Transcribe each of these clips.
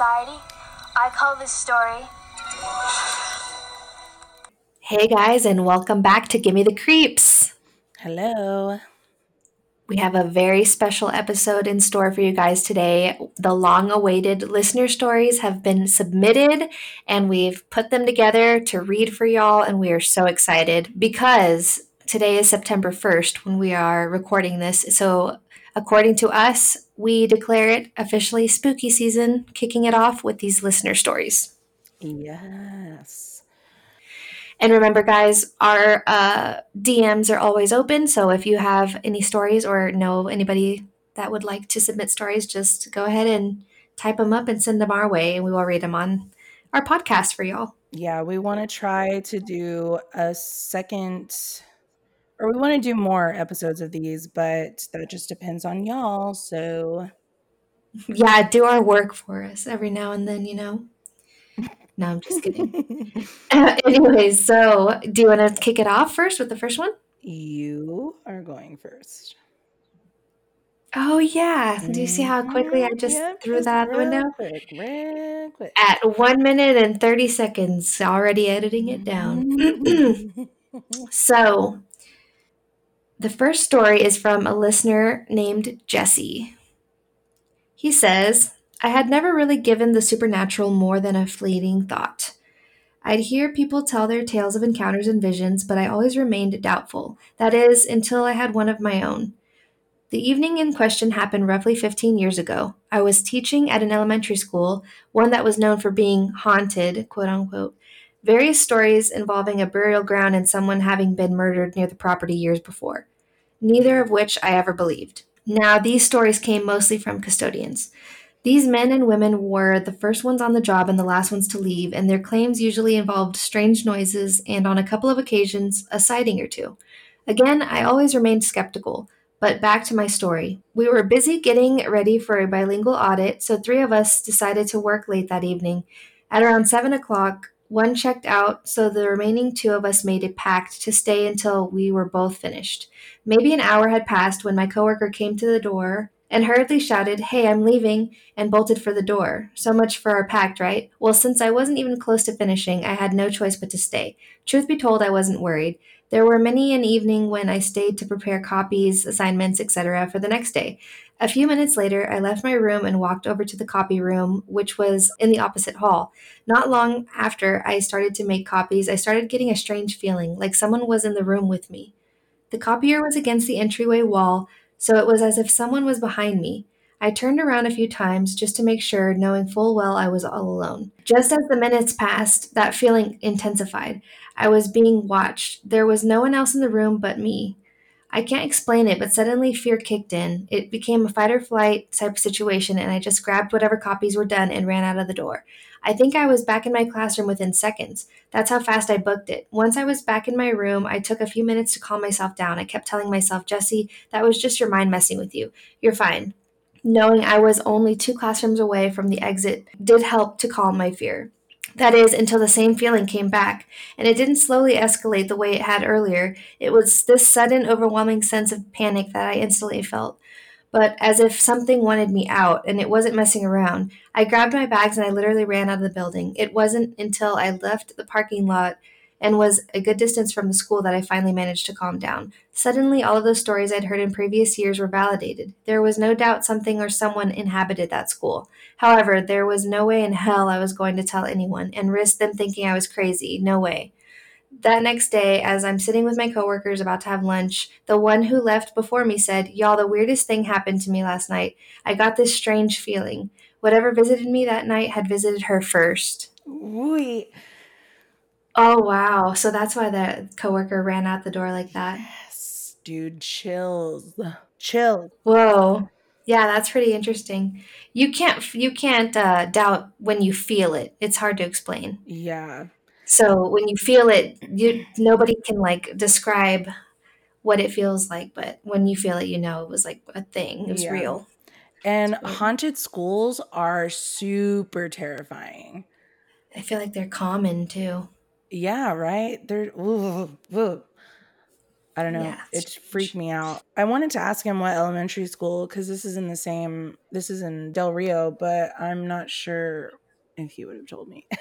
Society, I call this story. Hey guys, and welcome back to Gimme the Creeps. Hello. We have a very special episode in store for you guys today. The long awaited listener stories have been submitted and we've put them together to read for y'all, and we are so excited because today is September 1st when we are recording this. So, according to us, we declare it officially spooky season, kicking it off with these listener stories. Yes. And remember, guys, our uh, DMs are always open. So if you have any stories or know anybody that would like to submit stories, just go ahead and type them up and send them our way, and we will read them on our podcast for y'all. Yeah, we want to try to do a second, or we want to do more episodes of these, but that just depends on y'all. So, Yeah, do our work for us every now and then, you know? No, I'm just kidding. Anyways, so do you want to kick it off first with the first one? you are going first. Oh, yeah. Do you see how quickly I Mhm, just threw just that out the window? Quick, real quick. At one minute and 30 seconds, already editing it down. Mm-hmm. So, the first story is from a listener named Jesse. He says, I had never really given the supernatural more than a fleeting thought. I'd hear people tell their tales of encounters and visions, but I always remained doubtful. That is, until I had one of my own. The evening in question happened roughly 15 years ago. I was teaching at an elementary school, one that was known for being haunted, quote unquote. Various stories involving a burial ground and someone having been murdered near the property years before, neither of which I ever believed. Now, these stories came mostly from custodians. These men and women were the first ones on the job and the last ones to leave, and their claims usually involved strange noises and, on a couple of occasions, a sighting or two. Again, I always remained skeptical. But back to my story. We were busy getting ready for a bilingual audit, so three of us decided to work late that evening. At around 7 o'clock, one checked out, so the remaining two of us made a pact to stay until we were both finished. Maybe an hour had passed when my coworker came to the door and hurriedly shouted, Hey, I'm leaving, and bolted for the door. So much for our pact, right? Well, since I wasn't even close to finishing, I had no choice but to stay. Truth be told, I wasn't worried. There were many an evening when I stayed to prepare copies, assignments, etc. for the next day. A few minutes later, I left my room and walked over to the copy room, which was in the opposite hall. Not long after I started to make copies, I started getting a strange feeling, like someone was in the room with me. The copier was against the entryway wall, so it was as if someone was behind me. I turned around a few times just to make sure, knowing full well I was all alone. Just as the minutes passed, that feeling intensified. I was being watched. There was no one else in the room but me. I can't explain it, but suddenly fear kicked in. It became a fight or flight type situation, and I just grabbed whatever copies were done and ran out of the door. I think I was back in my classroom within seconds. That's how fast I booked it. Once I was back in my room, I took a few minutes to calm myself down. I kept telling myself, Jesse, that was just your mind messing with you. You're fine. Knowing I was only two classrooms away from the exit did help to calm my fear. That is, until the same feeling came back, and it didn't slowly escalate the way it had earlier. It was this sudden, overwhelming sense of panic that I instantly felt. But as if something wanted me out, and it wasn't messing around. I grabbed my bags and I literally ran out of the building. It wasn't until I left the parking lot and was a good distance from the school that I finally managed to calm down. Suddenly, all of those stories I'd heard in previous years were validated. There was no doubt something or someone inhabited that school. However, there was no way in hell I was going to tell anyone and risk them thinking I was crazy. No way. That next day, as I'm sitting with my coworkers about to have lunch, the one who left before me said, Y'all, the weirdest thing happened to me last night. I got this strange feeling. Whatever visited me that night had visited her first. Wait. Oh, wow. So that's why the coworker ran out the door like that. Yes, dude, chills. Chill. Whoa. Yeah, that's pretty interesting. You can't you can't uh, doubt when you feel it. It's hard to explain. Yeah. So when you feel it, you nobody can like describe what it feels like, but when you feel it, you know it was like a thing. It was Yeah. real. And haunted schools are super terrifying. I feel like they're common too. Yeah, right? They're ooh, ooh. I don't know. Yeah, it freaked me out. I wanted to ask him what elementary school because this is in the same. This is in Del Rio, but I'm not sure if he would have told me.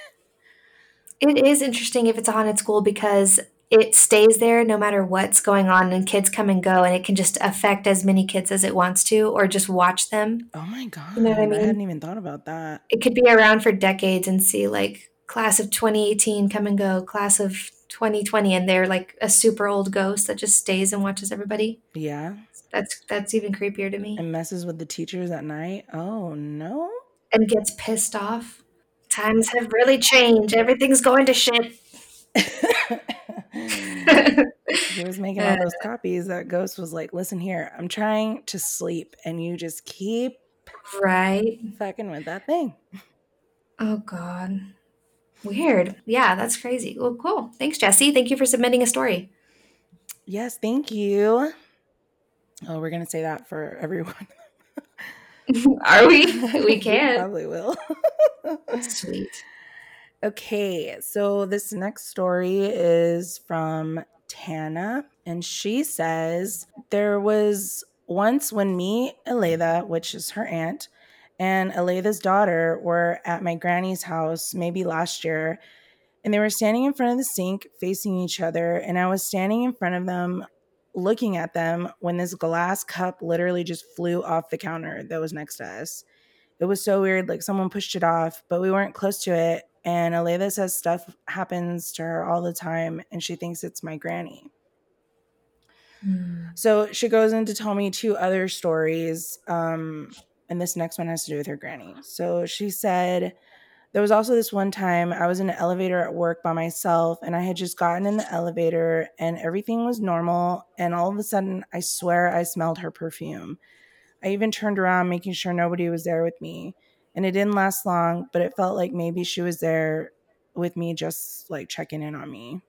It is interesting if it's a haunted school because it stays there no matter what's going on, and kids come and go, and it can just affect as many kids as it wants to, or just watch them. oh my god! you know what I mean? I hadn't even thought about that. It could be around for decades and see like class of 2018 come and go, class of 2020, and they're like a super old ghost that just stays and watches everybody. Yeah, That's that's even creepier to me. and messes with the teachers at night. Oh no! And gets pissed off. Times have really changed. Everything's going to shit. he was making all those copies. That ghost was like, "Listen here, I'm trying to sleep, and you just keep right? fucking with that thing." Oh God. Weird. Yeah, that's crazy. Well, cool. Thanks, Jesse. Thank you for submitting a story. Yes, thank you. Oh, we're gonna say that for everyone. Are we? We can. probably will. Sweet. Okay, so this next story is from Tana, and she says there was once when me, Aletha, which is her aunt, and Aletha's daughter were at my granny's house maybe last year, and they were standing in front of the sink facing each other, and I was standing in front of them looking at them when this glass cup literally just flew off the counter that was next to us. It was so weird, like someone pushed it off, but we weren't close to it. And Aletha says stuff happens to her all the time, and she thinks it's my granny. So she goes in to tell me two other stories. Um, and this next one has to do with her granny. So she said, There was also this one time I was in an elevator at work by myself, and I had just gotten in the elevator, and everything was normal. And all of a sudden, I swear I smelled her perfume. I even turned around, making sure nobody was there with me. And it didn't last long, but it felt like maybe she was there with me, just like checking in on me.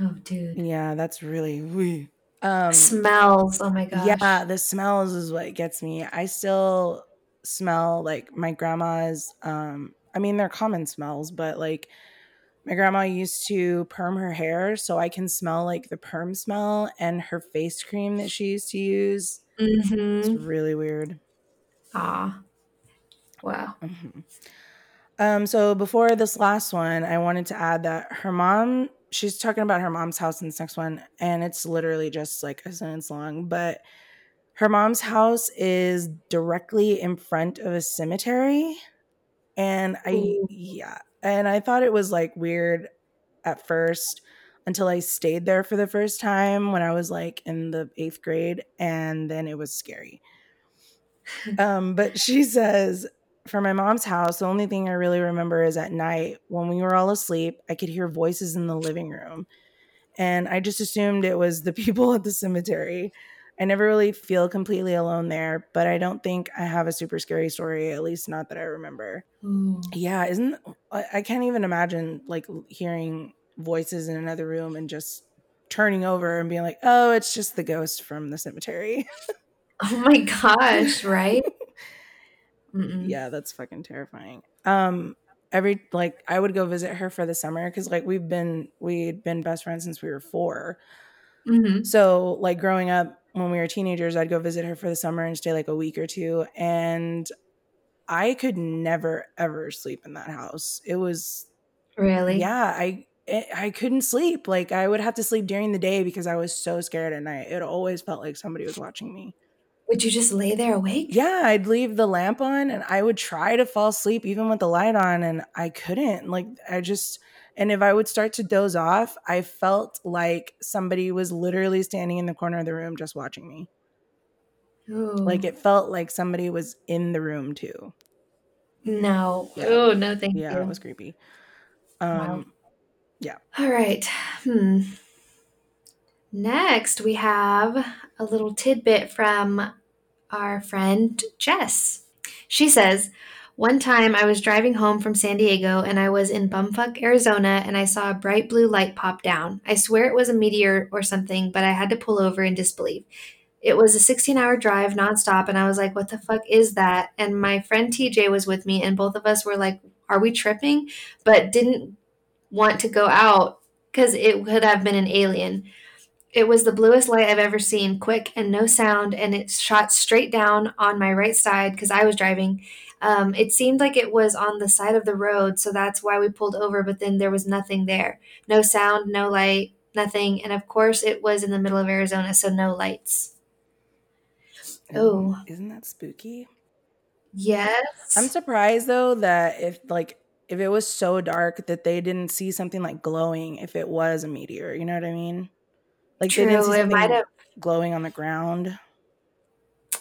Oh, dude. Yeah, that's really weird. Um, Smells. Oh my gosh. yeah, the smells is what gets me. I still smell like my grandma's um I mean they're common smells, but like my grandma used to perm her hair so I can smell like the perm smell and her face cream that she used to use. It's Mm-hmm. really weird. Ah, Wow. Mhm. Um, so before this last one, I wanted to add that her mom, she's talking about her mom's house in this next one, and it's literally just like a sentence long, but her mom's house is directly in front of a cemetery. And I, Ooh. yeah, and I thought it was like weird at first until I stayed there for the first time when I was like in the eighth grade, and then it was scary. Um, but she says, for my mom's house, the only thing I really remember is at night when we were all asleep, I could hear voices in the living room. And I just assumed it was the people at the cemetery. I never really feel completely alone there, but I don't think I have a super scary story, at least not that I remember. Ooh. Yeah, isn't I, I can't even imagine like hearing voices in another room and just turning over and being like, "Oh, it's just the ghost from the cemetery." Oh my gosh, right? Mm-mm. yeah, that's fucking terrifying. Um every like I would go visit her for the summer cuz like we've been we'd been best friends since we were 4. Mhm. So, like growing up when we were teenagers, I'd go visit her for the summer and stay like a week or two and I could never ever sleep in that house. It was Really? yeah, I it, I couldn't sleep. Like I would have to sleep during the day because I was so scared at night. It always felt like somebody was watching me. Would you just lay there awake? Yeah, I'd leave the lamp on and I would try to fall asleep even with the light on and I couldn't. Like I just and if I would start to doze off, I felt like somebody was literally standing in the corner of the room just watching me. Ooh. Like it felt like somebody was in the room too. No. Yeah. Oh no, thank Yeah, you. Yeah, it was creepy. Um Wow. All right. Hmm. Next, we have a little tidbit from our friend Jess. She says, One time I was driving home from San Diego and I was in bumfuck, Arizona, and I saw a bright blue light pop down. I swear it was a meteor or something, but I had to pull over in disbelief. It was a 16 hour drive nonstop, and I was like, What the fuck is that? And my friend TJ was with me, and both of us were like, Are we tripping? But didn't want to go out because it could have been an alien. It was the bluest light I've ever seen, quick and no sound, and it shot straight down on my right side because I was driving. Um, it seemed like it was on the side of the road, so that's why we pulled over, but then there was nothing there. No sound, no light, nothing. And of course, it was in the middle of Arizona, so no lights. Oh. Isn't that spooky? Yes. I'm surprised though that if like if it was so dark that they didn't see something like glowing if it was a meteor, you know what I mean? Like they didn't True, see it might have. glowing on the ground.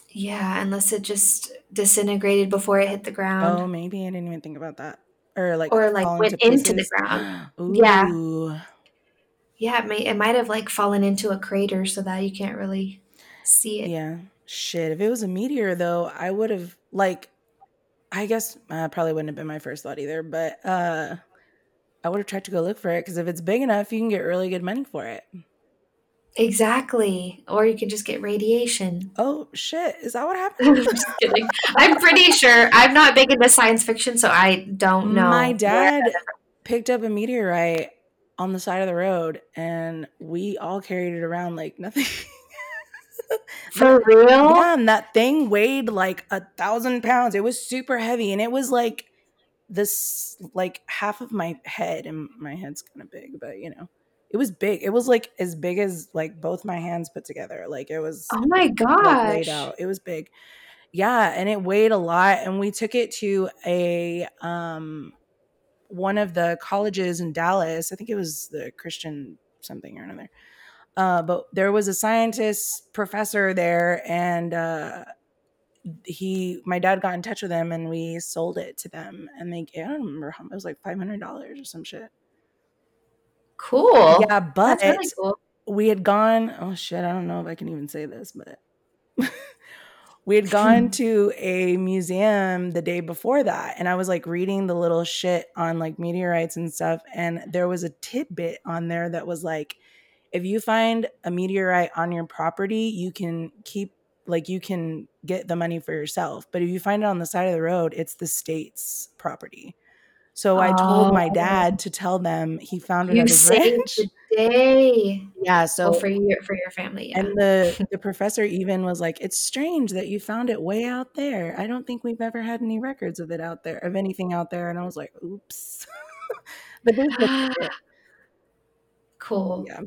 Yeah, unless it just disintegrated before it hit the ground. Oh, maybe I didn't even think about that. Or like Or, like, went into the ground. Yeah. Yeah, it, may, it might have like fallen into a crater so that you can't really see it. Yeah. Shit. If it was a meteor, though, I would have like. I guess uh, probably wouldn't have been my first thought either, but uh, I would have tried to go look for it because if it's big enough, you can get really good money for it. Exactly. Or you could just get radiation. Oh shit! Is that what I'm happened? just kidding. I'm pretty sure. I'm not big into science fiction, so I don't know. My dad picked up a meteorite on the side of the road, and we all carried it around like nothing. For real? Yeah, and that thing weighed like a thousand pounds. It was super heavy, and it was like this, like half of my head, and my head's kind of big, but you know, it was big. It was like as big as like both my hands put together. Like it was Oh my like gosh. laid out. It was big. Yeah, and it weighed a lot, and we took it to a um one of the colleges in Dallas. I think it was the Christian something or another. Uh, but there was a scientist professor there, and uh, he, my dad, got in touch with them, and we sold it to them. And they, I don't remember how much. it was like five hundred dollars or some shit. Cool. Yeah, but really cool. we had gone. Oh shit! I don't know if I can even say this, but we had gone to a museum the day before that, and I was like reading the little shit on like meteorites and stuff, and there was a tidbit on there that was like, if you find a meteorite on your property, you can keep like you can get the money for yourself, but if you find it on the side of the road, it's the state's property. So I told my Oh. dad to tell them he found it You at his saved ranch. the day. Yeah, So for your for your family, yeah. and the the professor even was like, "It's strange that you found it way out there. I don't think we've ever had any records of it out there, of anything out there." And I was like, "Oops." but they looked at it. cool. yeah,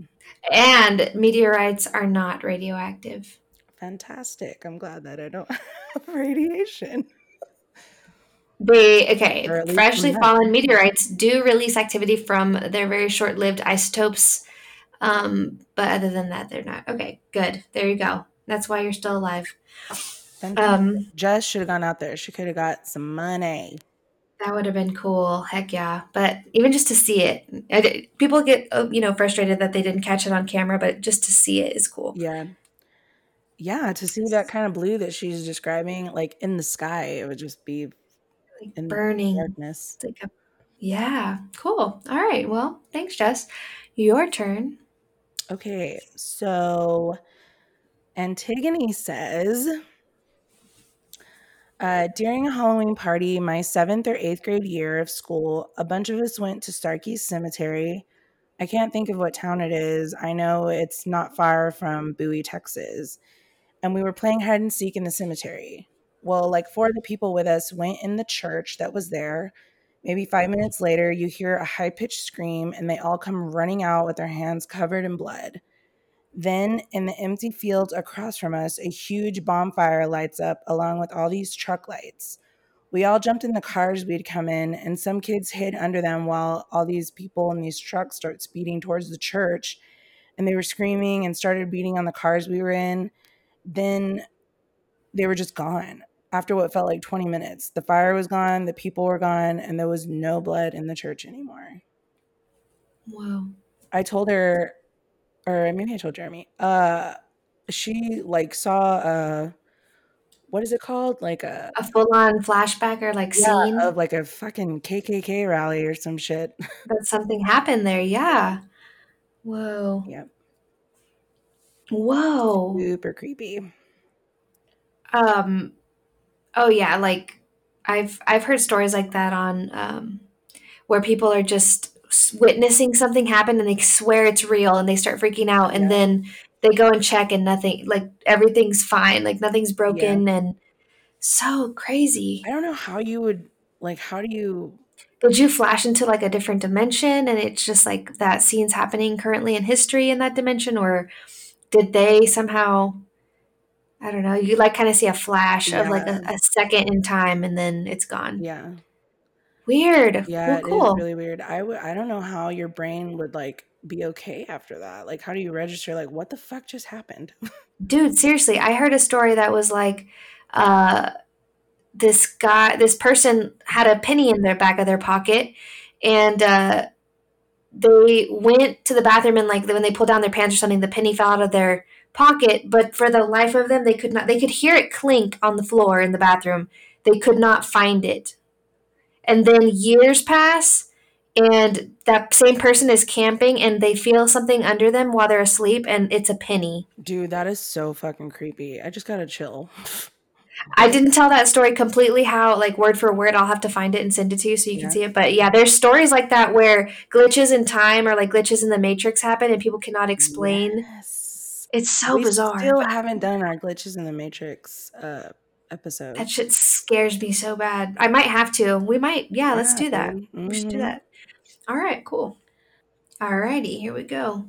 And meteorites are not radioactive. fantastic. I'm glad that I don't have radiation. They okay. Or at least Freshly fallen meteorites do release activity from their very short-lived isotopes, um, but other than that, they're not. Okay, good. There you go. That's why you're still alive. Um, Jess should have gone out there. She could have got some money. that would have been cool. Heck yeah! But even just to see it, people get uh, you know frustrated that they didn't catch it on camera, but just to see it is cool. Yeah. Yeah, to see that kind of blue that she's describing, like in the sky, it would just be Like in burning. darkness. Like a- yeah, cool. All right. Well, thanks, Jess. Your turn. Okay, so Antigone says uh, during a Halloween party, my seventh or eighth grade year of school, a bunch of us went to Starkey's Cemetery. I can't think of what town it is. I know it's not far from Bowie, Texas. And we were playing hide and seek in the cemetery. Well, like four of the people with us went in the church that was there. Maybe five minutes later, you hear a high pitched scream, and they all come running out with their hands covered in blood. Then, in the empty fields across from us, a huge bonfire lights up along with all these truck lights. We all jumped in the cars we'd come in, and some kids hid under them while all these people in these trucks start speeding towards the church. And they were screaming and started beating on the cars we were in. Then they were just gone after what felt like 20 minutes. The fire was gone, the people were gone, and there was no blood in the church anymore. Wow. I told her, or maybe I told Jeremy, uh, she like saw a, what is it called? Like a, A full-on flashback or like yeah, scene of like a fucking KKK rally or some shit. that something happened there. Yeah. Whoa. Yep. Whoa. Super creepy. Um. Oh yeah. Like I've I've heard stories like that on um, where people are just witnessing something happen and they swear it's real and they start freaking out and Yeah. then they go and check and nothing like everything's fine like nothing's broken and so crazy I don't know how you would like. How do you? did you flash into like a different dimension and it's just like that scene's happening currently in history in that dimension or did they somehow i don't know you like kind of see a flash of like a, a second in time and then it's gone Yeah, weird yeah. well, cool really weird. I would. I don't know how your brain would like be okay after that. Like, how do you register? Like, what the fuck just happened? dude seriously i heard a story that was like uh this guy this person had a penny in their back of their pocket and uh they went to the bathroom and like when they pulled down their pants or something the penny fell out of their pocket but for the life of them they could not they could hear it clink on the floor in the bathroom they could not find it and then years pass and that same person is camping and they feel something under them while they're asleep and it's a penny Dude, that is so fucking creepy. I just gotta chill. I didn't tell that story completely how like word for word. I'll have to find it and send it to you so you can Yeah. see it. But yeah, there's stories like that where glitches in time or like glitches in the matrix happen and people cannot explain. Yes. It's so bizarre. we bizarre. still haven't done our glitches in the Matrix uh, episode. that shit scares me so bad. I might have to. We might. Yeah, let's do that. dude. We should do Mhm. that. All right, cool. Alrighty, here we go.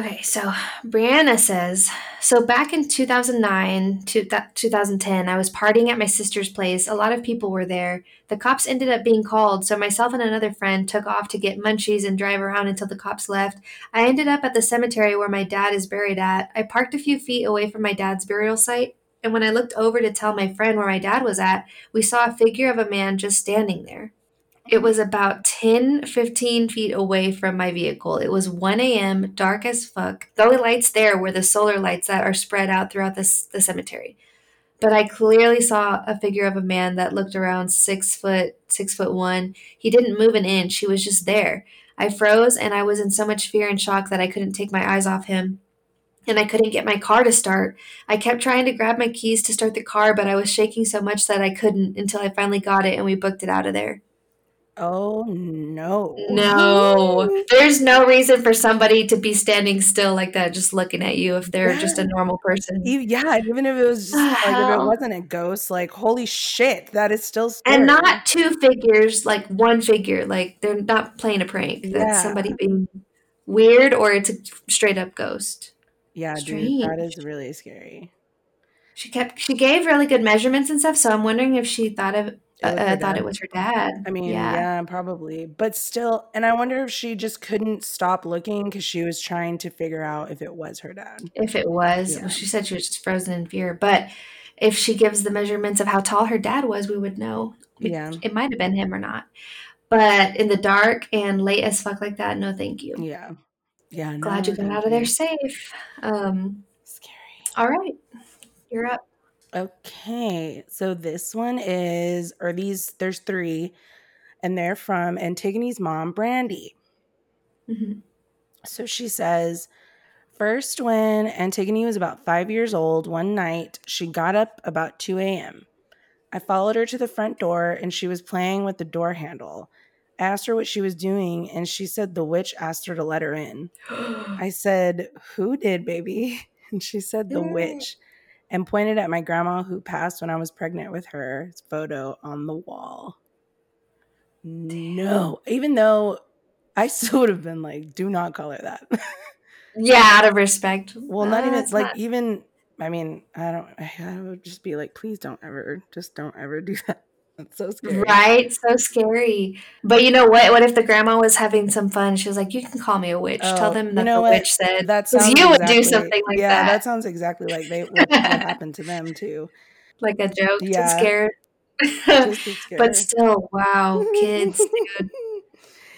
Okay, so Brianna says, so back in 2009 to 2010, I was partying at my sister's place. A lot of people were there. The cops ended up being called, so myself and another friend took off to get munchies and drive around until the cops left. I ended up at the cemetery where my dad is buried at. I parked a few feet away from my dad's burial site, and when I looked over to tell my friend where my dad was at, we saw a figure of a man just standing there. It was about 10, 15 feet away from my vehicle. It was 1 a.m., dark as fuck. The only lights there were the solar lights that are spread out throughout this, the cemetery. But I clearly saw a figure of a man that looked around six foot, six foot one. He didn't move an inch. He was just there. I froze and I was in so much fear and shock that I couldn't take my eyes off him. And I couldn't get my car to start. I kept trying to grab my keys to start the car, but I was shaking so much that I couldn't until I finally got it and we booked it out of there. Oh no. No, there's no reason for somebody to be standing still like that, just looking at you if they're just a normal person. Yeah, even if it was just ah, like if it wasn't a ghost, like holy shit, that is still scary. And not two figures, like one figure. Like they're not playing a prank. That's Yeah. somebody being weird or it's a straight up ghost. yeah, dude, that strange. is really scary. She kept she gave really good measurements and stuff, so I'm wondering if she thought of her thought it was her dad. I mean, yeah. probably, but still, and I wonder if she just couldn't stop looking because she was trying to figure out if it was her dad. If it was, Yeah. well, she said she was just frozen in fear. But if she gives the measurements of how tall her dad was, we would know. It, Yeah. it might have been him or not. But in the dark and late as fuck like that, no, thank you. Yeah, yeah. Glad no, you got out of there safe. Um, Scary. all right, you're up. Okay, so this one is, or these, there's three, and they're from Antigone's mom, Brandy. Mhm. So she says, First, when Antigone was about five years old, one night she got up about 2 a.m. I followed her to the front door and she was playing with the door handle. I asked her what she was doing and she said the witch asked her to let her in. I said, Who did, baby? And she said, The witch, and pointed at my grandma who passed when I was pregnant with her photo on the wall. No, even though I still would have been like, Do not call her that. yeah, out of respect. well, not even like, not- even, I mean, I don't, I would just be like, Please don't ever, just don't ever do that. That's so scary. Right, so scary. But you know what? What if the grandma was having some fun? She was like, "You can call me a witch. Tell Oh, them you that the what? witch said." That sounds you would do something like that. yeah, that, sounds exactly like they what, what happened to them too. like a joke Yeah. to scare. Just to scare. but still, wow, kids, dude.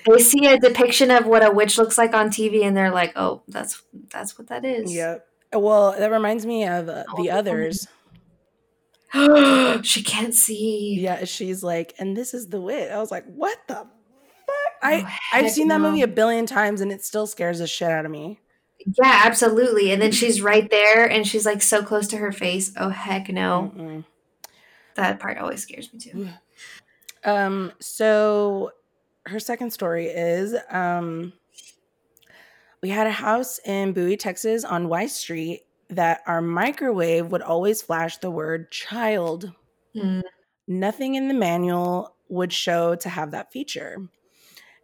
They see a depiction of what a witch looks like on TV, and they're like, "Oh, that's that's what that is." Yep. Well, that reminds me of uh, the others. she can't see. Yeah, she's like, and this is the wit. I was like, what the fuck? I Oh, I've seen that movie a billion times, and it still scares the shit out of me. Yeah, absolutely. And then she's right there, and she's like so close to her face. Oh heck no! Mm-mm. That part always scares me too. Um. So her second story is um, we had a house in Bowie, Texas on Y Street that our microwave would always flash the word child. Mm. Nothing in the manual would show to have that feature.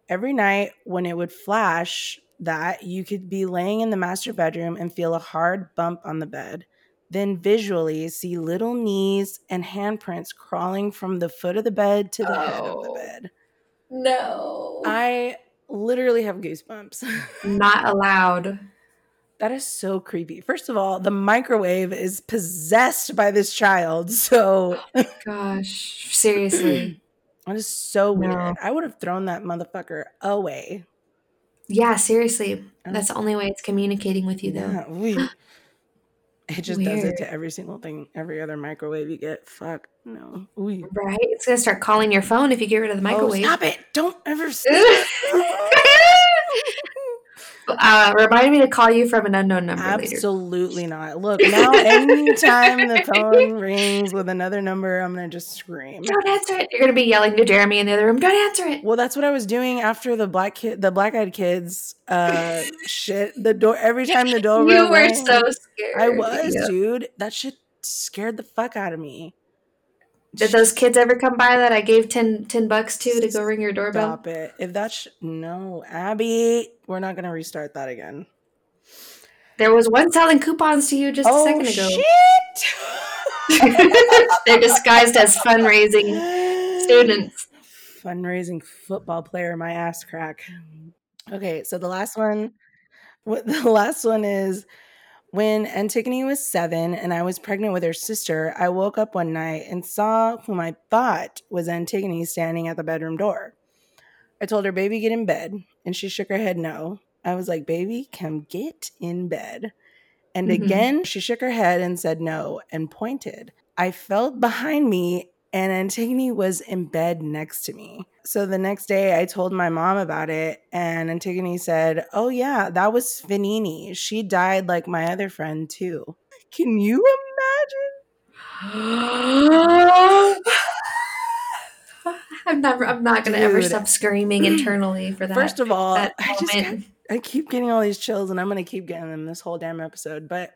Every night when it would flash that, you could be laying in the master bedroom and feel a hard bump on the bed. Then visually see little knees and handprints crawling from the foot of the bed to the head of the Oh. bed. No. I literally have goosebumps. Not allowed. That is so creepy. First of all, the microwave is possessed by this child. So oh Gosh, seriously. that is so weird. I would have thrown that motherfucker away. yeah, seriously. That's the only way it's communicating with you, though. Yeah, we- it just does it to every single thing, every other microwave you get. Fuck no. Ooh. Right? It's gonna start calling your phone if you get rid of the oh, microwave. Oh, stop it! Don't ever. uh, remind me to call you from an unknown number later. Absolutely not. Look now, anytime the phone rings with another number, I'm gonna just scream. Don't answer it. You're gonna be yelling to Jeremy in the other room. Don't answer it. Well, that's what I was doing after the black kid, the black eyed kids. Uh, shit. The door every time the door rings You were rang, so scared. I was, Yeah. dude. That shit scared the fuck out of me. Did those kids ever come by that I gave 10, 10 bucks to to go ring your doorbell? Stop it. If that's sh- no, Abby, we're not gonna restart that again. There was one selling coupons to you just a oh, second ago. Oh, shit! They're disguised as fundraising students. Fundraising football player, my ass crack. Okay, so the last one, what the last one is when Antigone was seven and I was pregnant with her sister. I woke up one night and saw whom I thought was Antigone standing at the bedroom door. I told her, "Baby, get in bed," and she shook her head no. I was like, "Baby, come get in bed." And Mhm. again, she shook her head and said no and pointed. I felt behind me, and Antigone was in bed next to me. So the next day, I told my mom about it, and Antigone said, Oh, yeah, that was Finini. She died like my other friend, too. Can you imagine? I'm never. I'm not gonna ever stop screaming internally for that. First of all, I just. I keep getting all these chills, and I'm going to keep getting them this whole damn episode. But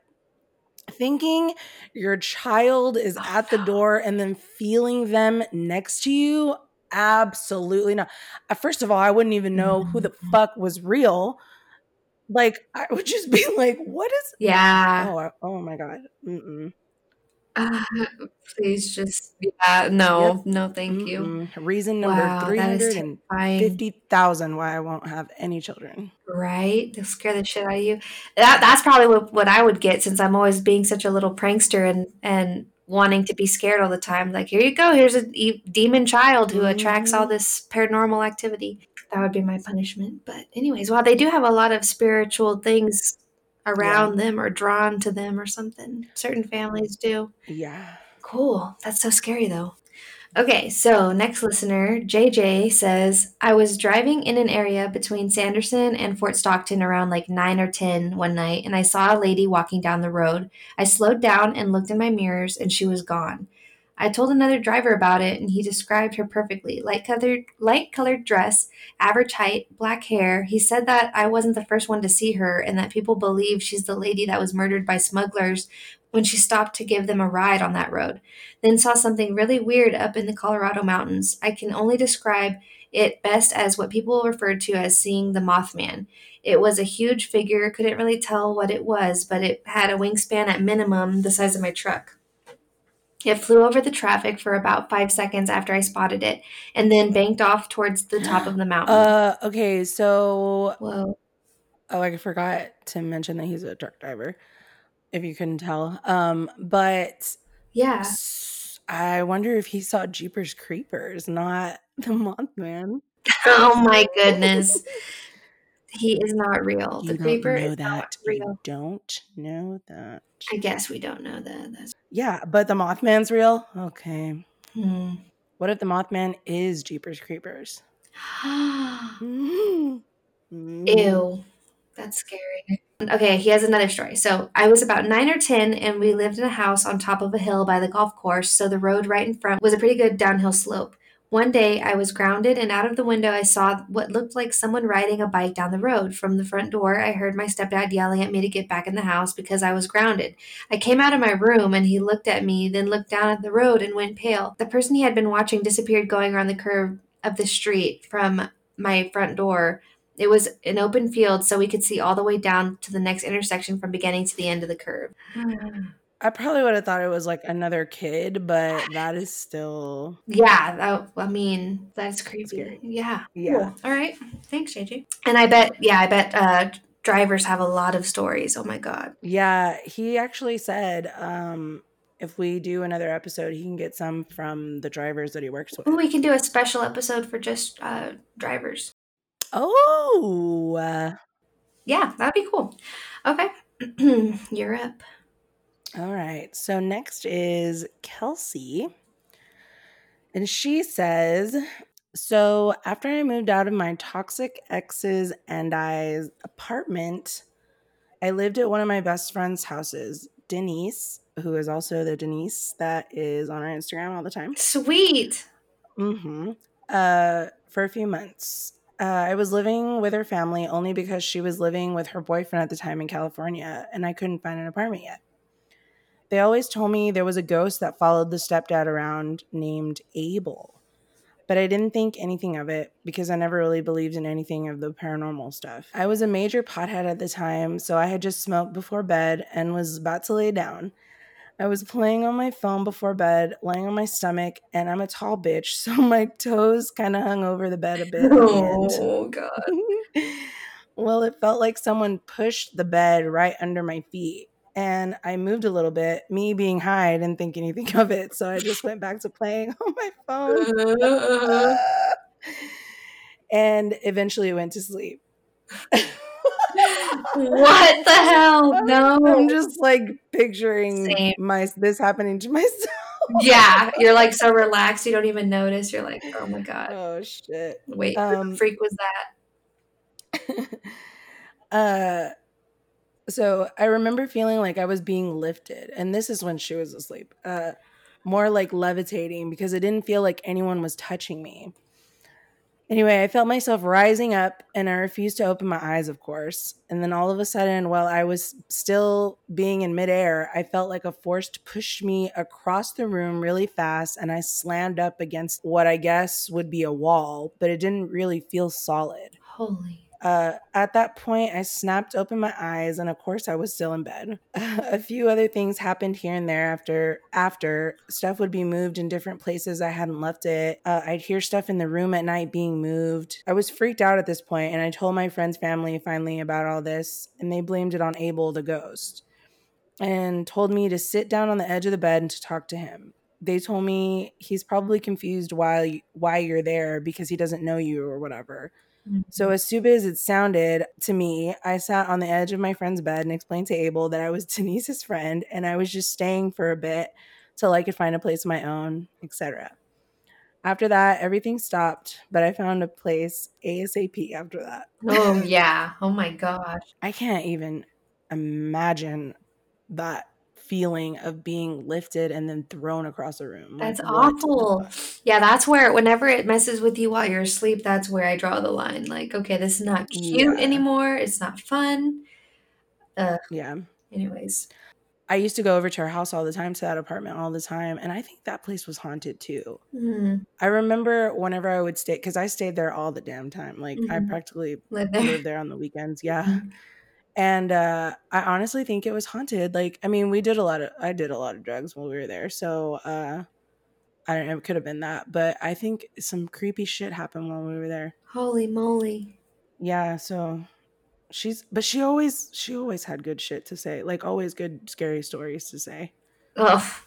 thinking your child is Oh, at the door and then feeling them next to you, absolutely not. First of all, I wouldn't even know who the Mhm. fuck was real. Like, I would just be like, what is. yeah. Oh, oh my God. Mm-mm. Uh, please just. Yeah. No. No. Thank you. Mm-mm. Reason number Wow, that is terrifying. 350,000 why I won't have any children. Right? They'll scare the shit out of you. That that's probably what, what I would get since I'm always being such a little prankster and and wanting to be scared all the time. Like, here you go. Here's a e- demon child who attracts all Mhm. this paranormal activity. That would be my punishment. But anyways, well, they do have a lot of spiritual things around them or drawn to them or something. Certain families do. Yeah. Cool. That's so scary, though. Okay, so next listener, JJ says, I was driving in an area between Sanderson and Fort Stockton around like 9 or 10 one night, and I saw a lady walking down the road. I slowed down and looked in my mirrors, and she was gone. I told another driver about it, and he described her perfectly. Light colored, light colored dress, average height, black hair. He said that I wasn't the first one to see her, and that people believe she's the lady that was murdered by smugglers when she stopped to give them a ride on that road then saw something really weird up in the Colorado mountains. I can only describe it best as what people referred to as seeing the Mothman. It was a huge figure, couldn't really tell what it was, but it had a wingspan at minimum the size of my truck. It flew over the traffic for about five seconds after I spotted it, and then banked off towards the top of the mountain. Uh, okay, so Whoa. oh, I forgot to mention that he's a truck driver. If you couldn't tell, um, but Yeah. I wonder if he saw Jeepers Creepers, not the Mothman. Oh my goodness. He is not real. You The don't creeper know is not that. You real. don't know that. I guess we don't know that. That's Yeah, but the Mothman's real. Okay. hmm. What if the Mothman is Jeepers Creepers? Mm. Ew. That's scary. Okay, he has another story. So I was about nine or 10, and we lived in a house on top of a hill by the golf course. So the road right in front was a pretty good downhill slope. One day I was grounded, and out of the window I saw what looked like someone riding a bike down the road. From the front door, I heard my stepdad yelling at me to get back in the house because I was grounded. I came out of my room and he looked at me, then looked down at the road and went pale. The person he had been watching disappeared going around the curve of the street from my front door. It was an open field, so we could see all the way down to the next intersection from beginning to the end of the curve. I probably would have thought it was like another kid, but that is still Yeah, that, I mean, that's creepy. Scary. Yeah. Yeah. Cool. All right. Thanks, JJ. And I bet, yeah, I bet uh, drivers have a lot of stories. Oh my God. Yeah, he actually said um if we do another episode, he can get some from the drivers that he works with. We can do a special episode for just uh, drivers. Oh, uh, Yeah, that'd be cool. Okay. You're up. All right. So next is Kelsey. And she says, So after I moved out of my toxic ex's and I's apartment, I lived at one of my best friend's houses, Denise, who is also the Denise that is on our Instagram all the time. Sweet. Mm-hmm. Uh, for a few months. Uh, I was living with her family only because she was living with her boyfriend at the time in California, and I couldn't find an apartment yet. They always told me there was a ghost that followed the stepdad around named Abel, but I didn't think anything of it because I never really believed in anything of the paranormal stuff. I was a major pothead at the time, so I had just smoked before bed and was about to lay down. I was playing on my phone before bed, laying on my stomach, and I'm a tall bitch, so my toes kind of hung over the bed a bit. Oh, God. well, it felt like someone pushed the bed right under my feet. And I moved a little bit. Me being high, I didn't think anything of it. So I just went back to playing on my phone. and eventually went to sleep. what the hell? No. I'm just like picturing Same. my this happening to myself. yeah, you're like so relaxed, you don't even notice. You're like, oh my God. Oh shit. Wait, Um, freak was that? uh so I remember feeling like I was being lifted, and this is when she was asleep. Uh more like levitating because it didn't feel like anyone was touching me. Anyway, I felt myself rising up and I refused to open my eyes, of course. And then all of a sudden, while I was still being in midair, I felt like a force pushed me across the room really fast and I slammed up against what I guess would be a wall, but it didn't really feel solid. Holy. Uh, at that point, I snapped open my eyes, and of course, I was still in bed. a few other things happened here and there after. After stuff would be moved in different places, I hadn't left it. Uh, I'd hear stuff in the room at night being moved. I was freaked out at this point, and I told my friend's family finally about all this, and they blamed it on Abel, the ghost, and told me to sit down on the edge of the bed and to talk to him. They told me he's probably confused why why you're there because he doesn't know you or whatever. So mm-hmm. as stupid as it sounded to me, I sat on the edge of my friend's bed and explained to Abel that I was Denise's friend and I was just staying for a bit till I could find a place of my own, etc. After that, everything stopped, but I found a place ASAP after that. Oh yeah. Oh my gosh. I can't even imagine that feeling of being lifted and then thrown across a room. That's Like, awful. Yeah, that's where whenever it messes with you while you're asleep, that's where I draw the line. Like, okay, this is not cute Yeah. anymore. It's not fun. Yeah. Anyways. I used to go over to her house all the time, to that apartment all the time, and I think that place was haunted too. Hmm. I remember whenever I would stay, because I stayed there all the damn time. Like I Mhm. practically Live there. lived there on the weekends. Yeah. Mhm. And uh, I honestly think it was haunted. Like, I mean, we did a lot of, I did a lot of drugs while we were there. So uh, I don't know, it could have been that. But I think some creepy shit happened while we were there. Holy moly. Yeah. So she's, but she always, she always had good shit to say. Like, always good, scary stories to say. Oh,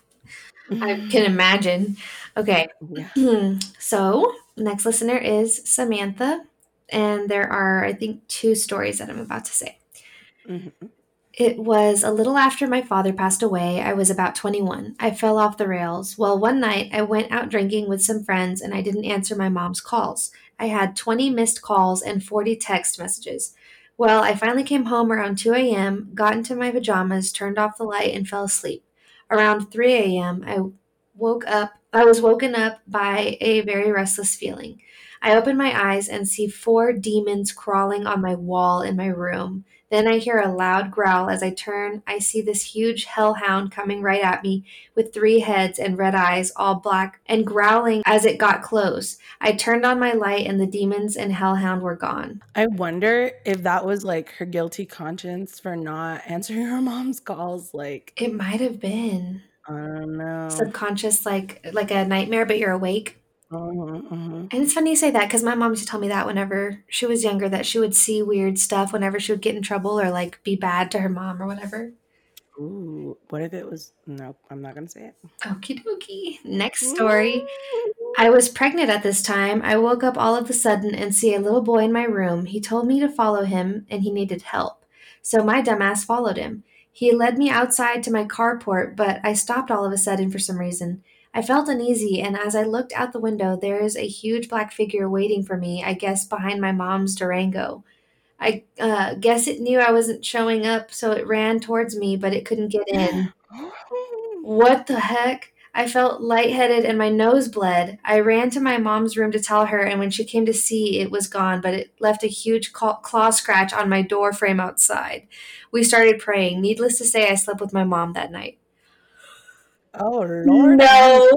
I can imagine. Okay. Yeah. so, next listener is Samantha. And there are, I think, two stories that I'm about to say. Mhm. It was a little after my father passed away. I was about 21. I fell off the rails. Well, one night I went out drinking with some friends and I didn't answer my mom's calls. I had 20 missed calls and 40 text messages. Well, I finally came home around 2 a.m., got into my pajamas, turned off the light, and fell asleep. Around 3 a.m., I woke up I was woken up by a very restless feeling. I open my eyes and see four demons crawling on my wall in my room. Then I hear a loud growl. As I turn, I see this huge hellhound coming right at me with three heads and red eyes, all black, and growling as it got close. I turned on my light, and the demons and hellhound were gone. I wonder if that was like her guilty conscience for not answering her mom's calls. Like, It might have been I don't know. subconscious, like like a nightmare, but you're awake. Mhm, mhm. And it's funny you say that because my mom used to tell me that whenever she was younger, that she would see weird stuff whenever she would get in trouble or like be bad to her mom or whatever. Ooh, what if it was? Nope, I'm not gonna say it. Okie dokie. Next story. I was pregnant at this time. I woke up all of a sudden and see a little boy in my room. He told me to follow him and he needed help. So my dumbass followed him. He led me outside to my carport, but I stopped all of a sudden for some reason. I felt uneasy, and as I looked out the window, there is a huge black figure waiting for me, I guess behind my mom's Durango. I uh, guess it knew I wasn't showing up, so it ran towards me, but it couldn't get in. What the heck? I felt lightheaded and my nose bled. I ran to my mom's room to tell her, and when she came to see, it was gone, but it left a huge claw, claw scratch on my door frame outside. We started praying. Needless to say, I slept with my mom that night. Oh Lord, No.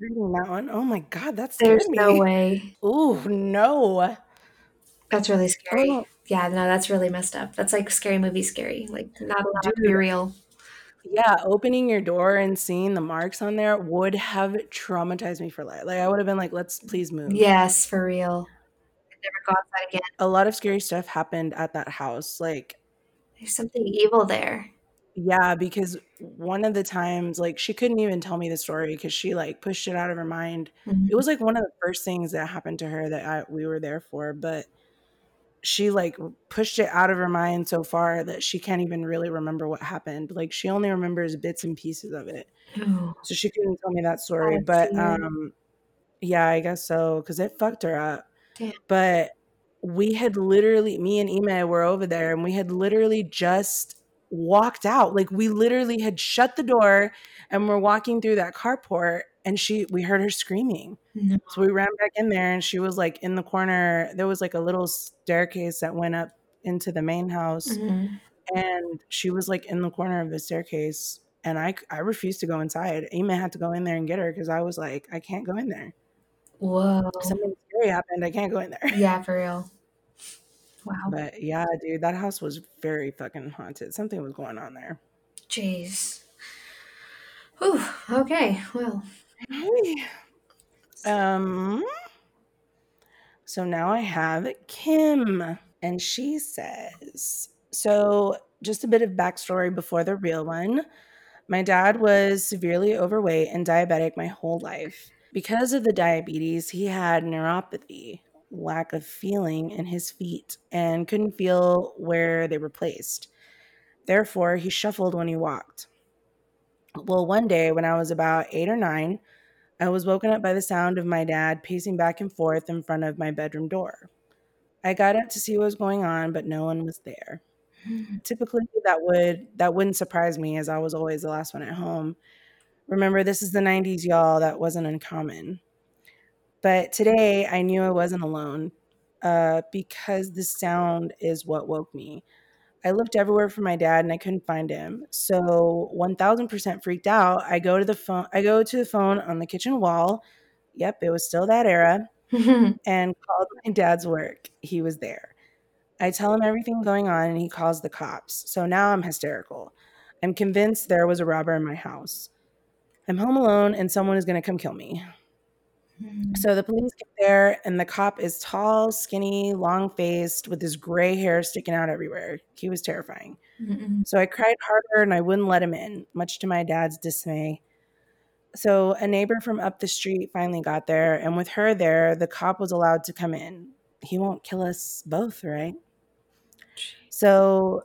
Reading that one. Oh my God, that's There's me. no way. Ooh, no. That's really mm-hmm. scary. Oh. Yeah, no, that's really messed up. That's like scary movie scary. Like not allowed to be real. Yeah, opening your door and seeing the marks on there would have traumatized me for life. Like I would have been like, let's please move. Yes, for real. I'd never go outside again. A lot of scary stuff happened at that house. Like, There's something evil there. Yeah, because one of the times, like, she couldn't even tell me the story because she like pushed it out of her mind. Mhm. It was like one of the first things that happened to her that I, we were there for, but she like pushed it out of her mind so far that she can't even really remember what happened. Like she only remembers bits and pieces of it. So she couldn't tell me that story, That's but um yeah, I guess so cuz it fucked her up. Damn. But we had literally me and Ime were over there and we had literally just walked out. Like we literally had shut the door and we're walking through that carport and she we heard her screaming. No. So we ran back in there and she was like in the corner. There was like a little staircase that went up into the main house Mhm. and she was like in the corner of the staircase and I I refused to go inside. Ema had to go in there and get her because I was like, I can't go in there. Whoa. Something scary happened. I can't go in there. Yeah, for real. Wow. But yeah, dude, that house was very fucking haunted. Something was going on there. Jeez. Whew. Okay. Well. Um so now I have Kim and she says, so just a bit of backstory before the real one. My dad was severely overweight and diabetic my whole life. Because of the diabetes, he had neuropathy, lack of feeling in his feet, and couldn't feel where they were placed. Therefore, he shuffled when he walked. Well, one day when I was about eight or nine, I was woken up by the sound of my dad pacing back and forth in front of my bedroom door. I got up to see what was going on, but no one was there. Hmm. Typically that would that wouldn't surprise me as I was always the last one at home. Remember this is the 90s y'all, that wasn't uncommon. But today I knew I wasn't alone uh, because the sound is what woke me. I looked everywhere for my dad and I couldn't find him. So 1000% freaked out. I go to the phone I go to the phone on the kitchen wall. Yep, it was still that era and called my dad's work. He was there. I tell him everything going on and he calls the cops. So now I'm hysterical. I'm convinced there was a robber in my house. I'm home alone and someone is going to come kill me. So the police get there and the cop is tall, skinny, long faced with his gray hair sticking out everywhere. He was terrifying. Mm-mm. So I cried harder and I wouldn't let him in, much to my dad's dismay. So a neighbor from up the street finally got there, and with her there, the cop was allowed to come in. He won't kill us both, right? So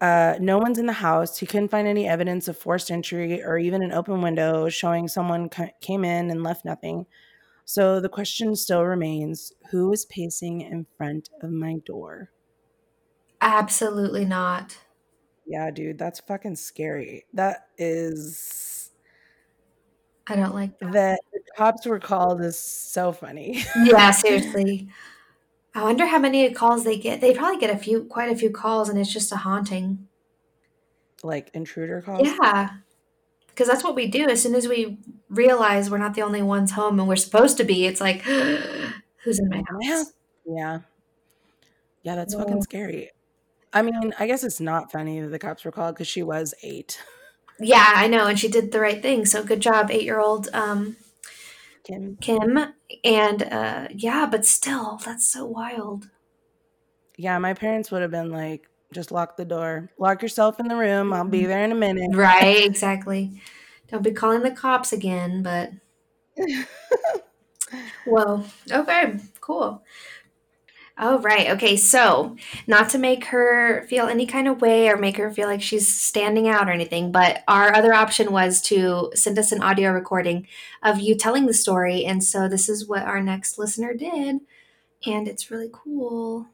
uh, no one's in the house. He couldn't find any evidence of forced entry or even an open window showing someone ca- came in and left nothing. So the question still remains who is pacing in front of my door? Absolutely not. Yeah, dude, that's fucking scary. That is I don't like that. that the cops were called is so funny. Yeah, seriously. I wonder how many calls they get. They probably get a few, quite a few calls, and it's just a haunting. like intruder calls. Yeah, because that's what we do. As soon as we realize we're not the only ones home, and we're supposed to be, it's like, who's in my house? Yeah. Yeah, that's fucking scary. I mean, I guess it's not funny that the cops were called because she was eight. Yeah, I know, and she did the right thing. So good job, eight-year-old um, Kim. Kim. And uh, yeah, but still, that's so wild. Yeah, my parents would have been like, just lock the door. Lock yourself in the room. I'll be mm-hmm. there in a minute. Right, exactly. Don't be calling the cops again, but Well, Okay, cool. Oh, right. Okay, so not to make her feel any kind of way or make her feel like she's standing out or anything, but our other option was to send us an audio recording of you telling the story. And so this is what our next listener did. And it's really cool.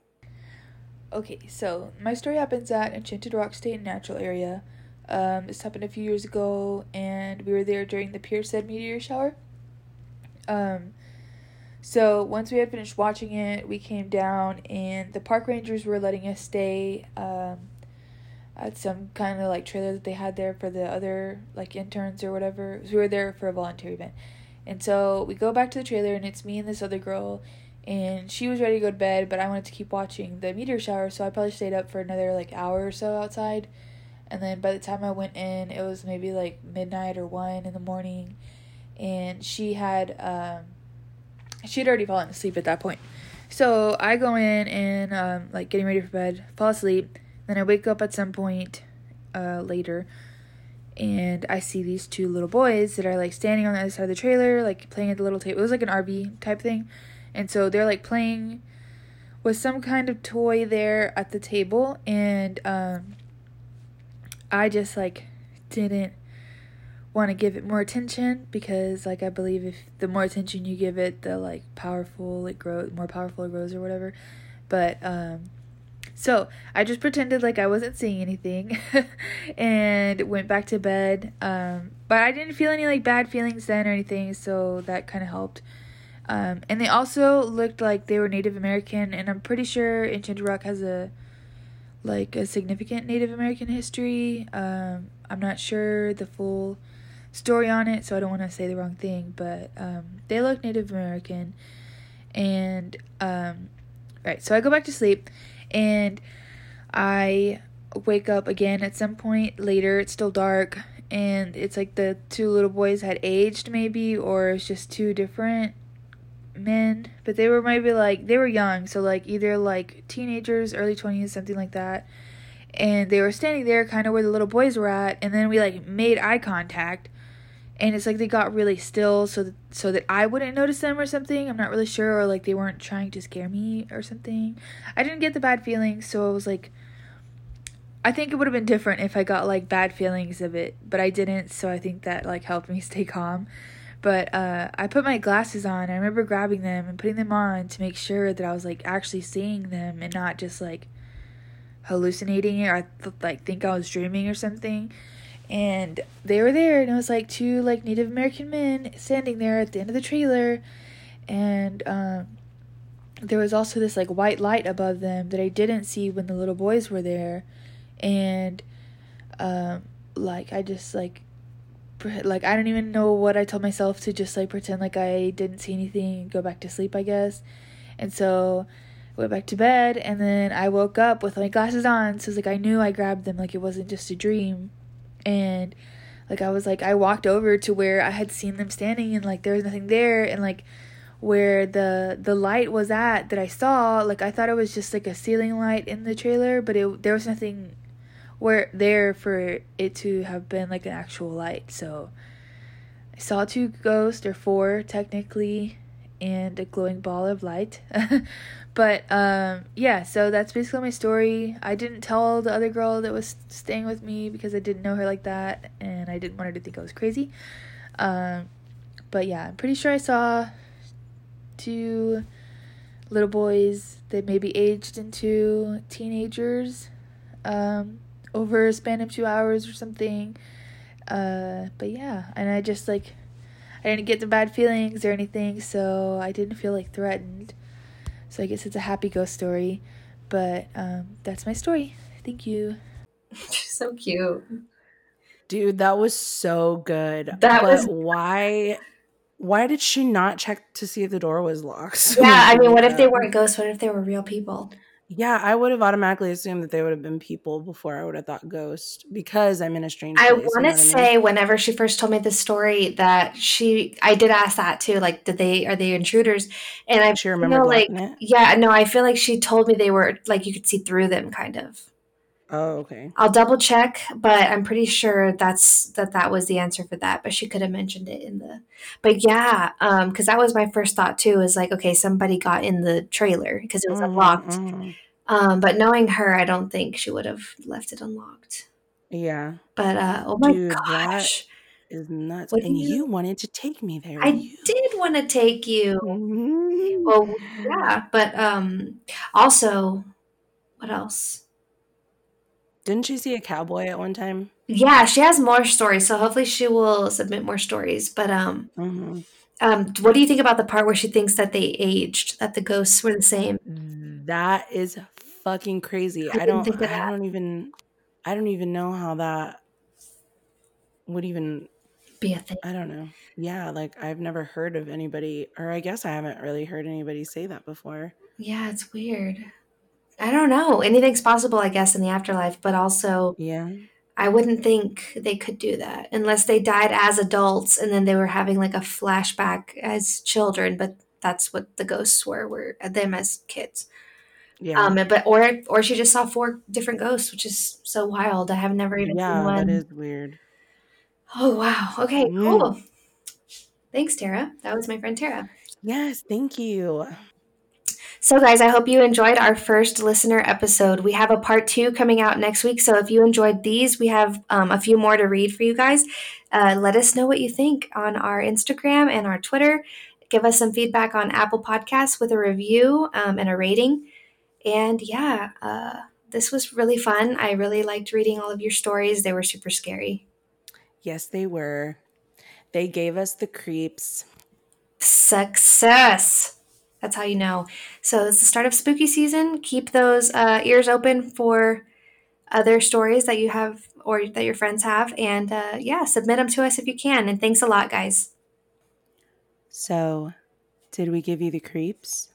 Okay, so my story happens at Enchanted Rock State Natural Area. Um, this happened a few years ago, and we were there during the Perseid meteor shower. Um, so once we had finished watching it, we came down, and the park rangers were letting us stay um, at some kind of like trailer that they had there for the other like interns or whatever. So we were there for a volunteer event, and so we go back to the trailer, and it's me and this other girl and she was ready to go to bed, but I wanted to keep watching the meteor shower, so I probably stayed up for another like hour or so outside. And then by the time I went in, it was maybe like midnight or one in the morning, and she had um, she had already fallen asleep at that point. So I go in and um, like getting ready for bed, fall asleep. Then I wake up at some point uh, later, and I see these two little boys that are like standing on the other side of the trailer, like playing at the little table. It was like an RV type thing. And so they're like playing with some kind of toy there at the table and um I just like didn't want to give it more attention because like I believe if the more attention you give it the like powerful it grows more powerful it grows or whatever. But um so I just pretended like I wasn't seeing anything and went back to bed. Um but I didn't feel any like bad feelings then or anything, so that kind of helped. Um, and they also looked like they were Native American, and I'm pretty sure Enchanted Rock has a like a significant Native American history. Um, I'm not sure the full story on it, so I don't want to say the wrong thing, but um, they look Native American. And um, right, so I go back to sleep, and I wake up again at some point later. It's still dark, and it's like the two little boys had aged, maybe, or it's just two different men, but they were maybe like they were young, so like either like teenagers, early 20s, something like that. And they were standing there kind of where the little boys were at, and then we like made eye contact. And it's like they got really still so that, so that I wouldn't notice them or something. I'm not really sure or like they weren't trying to scare me or something. I didn't get the bad feelings, so I was like I think it would have been different if I got like bad feelings of it, but I didn't, so I think that like helped me stay calm. But uh, I put my glasses on. I remember grabbing them and putting them on to make sure that I was like actually seeing them and not just like hallucinating or I th- like think I was dreaming or something. And they were there, and it was like two like Native American men standing there at the end of the trailer, and um, there was also this like white light above them that I didn't see when the little boys were there, and um, like I just like like I don't even know what I told myself to just like pretend like I didn't see anything and go back to sleep, I guess. And so I went back to bed and then I woke up with my glasses on, so it's like I knew I grabbed them like it wasn't just a dream. And like I was like I walked over to where I had seen them standing and like there was nothing there and like where the the light was at that I saw, like I thought it was just like a ceiling light in the trailer, but it there was nothing where there for it to have been like an actual light. So I saw two ghosts or four technically and a glowing ball of light. but um yeah, so that's basically my story. I didn't tell the other girl that was staying with me because I didn't know her like that and I didn't want her to think I was crazy. Um but yeah, I'm pretty sure I saw two little boys that maybe aged into teenagers um over a span of two hours or something. Uh, but yeah, and I just like, I didn't get the bad feelings or anything, so I didn't feel like threatened. So I guess it's a happy ghost story. But um, that's my story. Thank you. so cute. Dude, that was so good. That but was- why why did she not check to see if the door was locked? Yeah, I mean, what if they weren't ghosts? What if they were real people? Yeah, I would have automatically assumed that they would have been people before I would have thought ghost because I'm in a strange I place. you want know to I mean? say whenever she first told me this story that she, I did ask that too. Like, did they are they intruders? And I she feel remembered like, it. yeah, no, I feel like she told me they were like you could see through them, kind of. Oh, okay. I'll double check, but I'm pretty sure that's that that was the answer for that. But she could have mentioned it in the. But yeah, um, because that was my first thought too. Is like, okay, somebody got in the trailer because it was Mhm, unlocked. mhm. Um, but knowing her, I don't think she would have left it unlocked. Yeah, But uh, oh my Dude, gosh, is nuts. What and you- you wanted to take me there. I you- did want to take you. Mhm. Well, yeah, but um, also, what else? Didn't she see a cowboy at one time? Yeah, she has more stories, so hopefully she will submit more stories. But um, hmm um, what do you think about the part where she thinks that they aged, that the ghosts were the same? That is fucking crazy. I I, don't. think I that. don't even. I don't even know how that would even. Be a thing. I don't know. Yeah, like I've never heard of anybody, or I guess I haven't really heard anybody say that before. Yeah, it's weird. I don't know. Anything's possible, I guess, in the afterlife, but also Yeah. I wouldn't think they could do that unless they died as adults and then they were having like a flashback as children, but that's what the ghosts were, were them as kids. Yeah. Um, but or or she just saw four different ghosts, which is so wild. I have never even yeah, seen one. that is weird. Oh wow. Okay, Mm. cool. Thanks, Tara. That was my friend Tara. Yes, thank you. So, guys, I hope you enjoyed our first listener episode. We have a part two coming out next week. So, if you enjoyed these, we have um, a few more to read for you guys. Uh, let us know what you think on our Instagram and our Twitter. Give us some feedback on Apple Podcasts with a review um, and a rating. And yeah, uh, this was really fun. I really liked reading all of your stories, they were super scary. Yes, they were. They gave us the creeps. Success. That's how you know. So it's the start of spooky season. Keep those uh, ears open for other stories that you have or that your friends have, and uh, yeah, submit them to us if you can. And thanks a lot, guys. So, did we give you the creeps?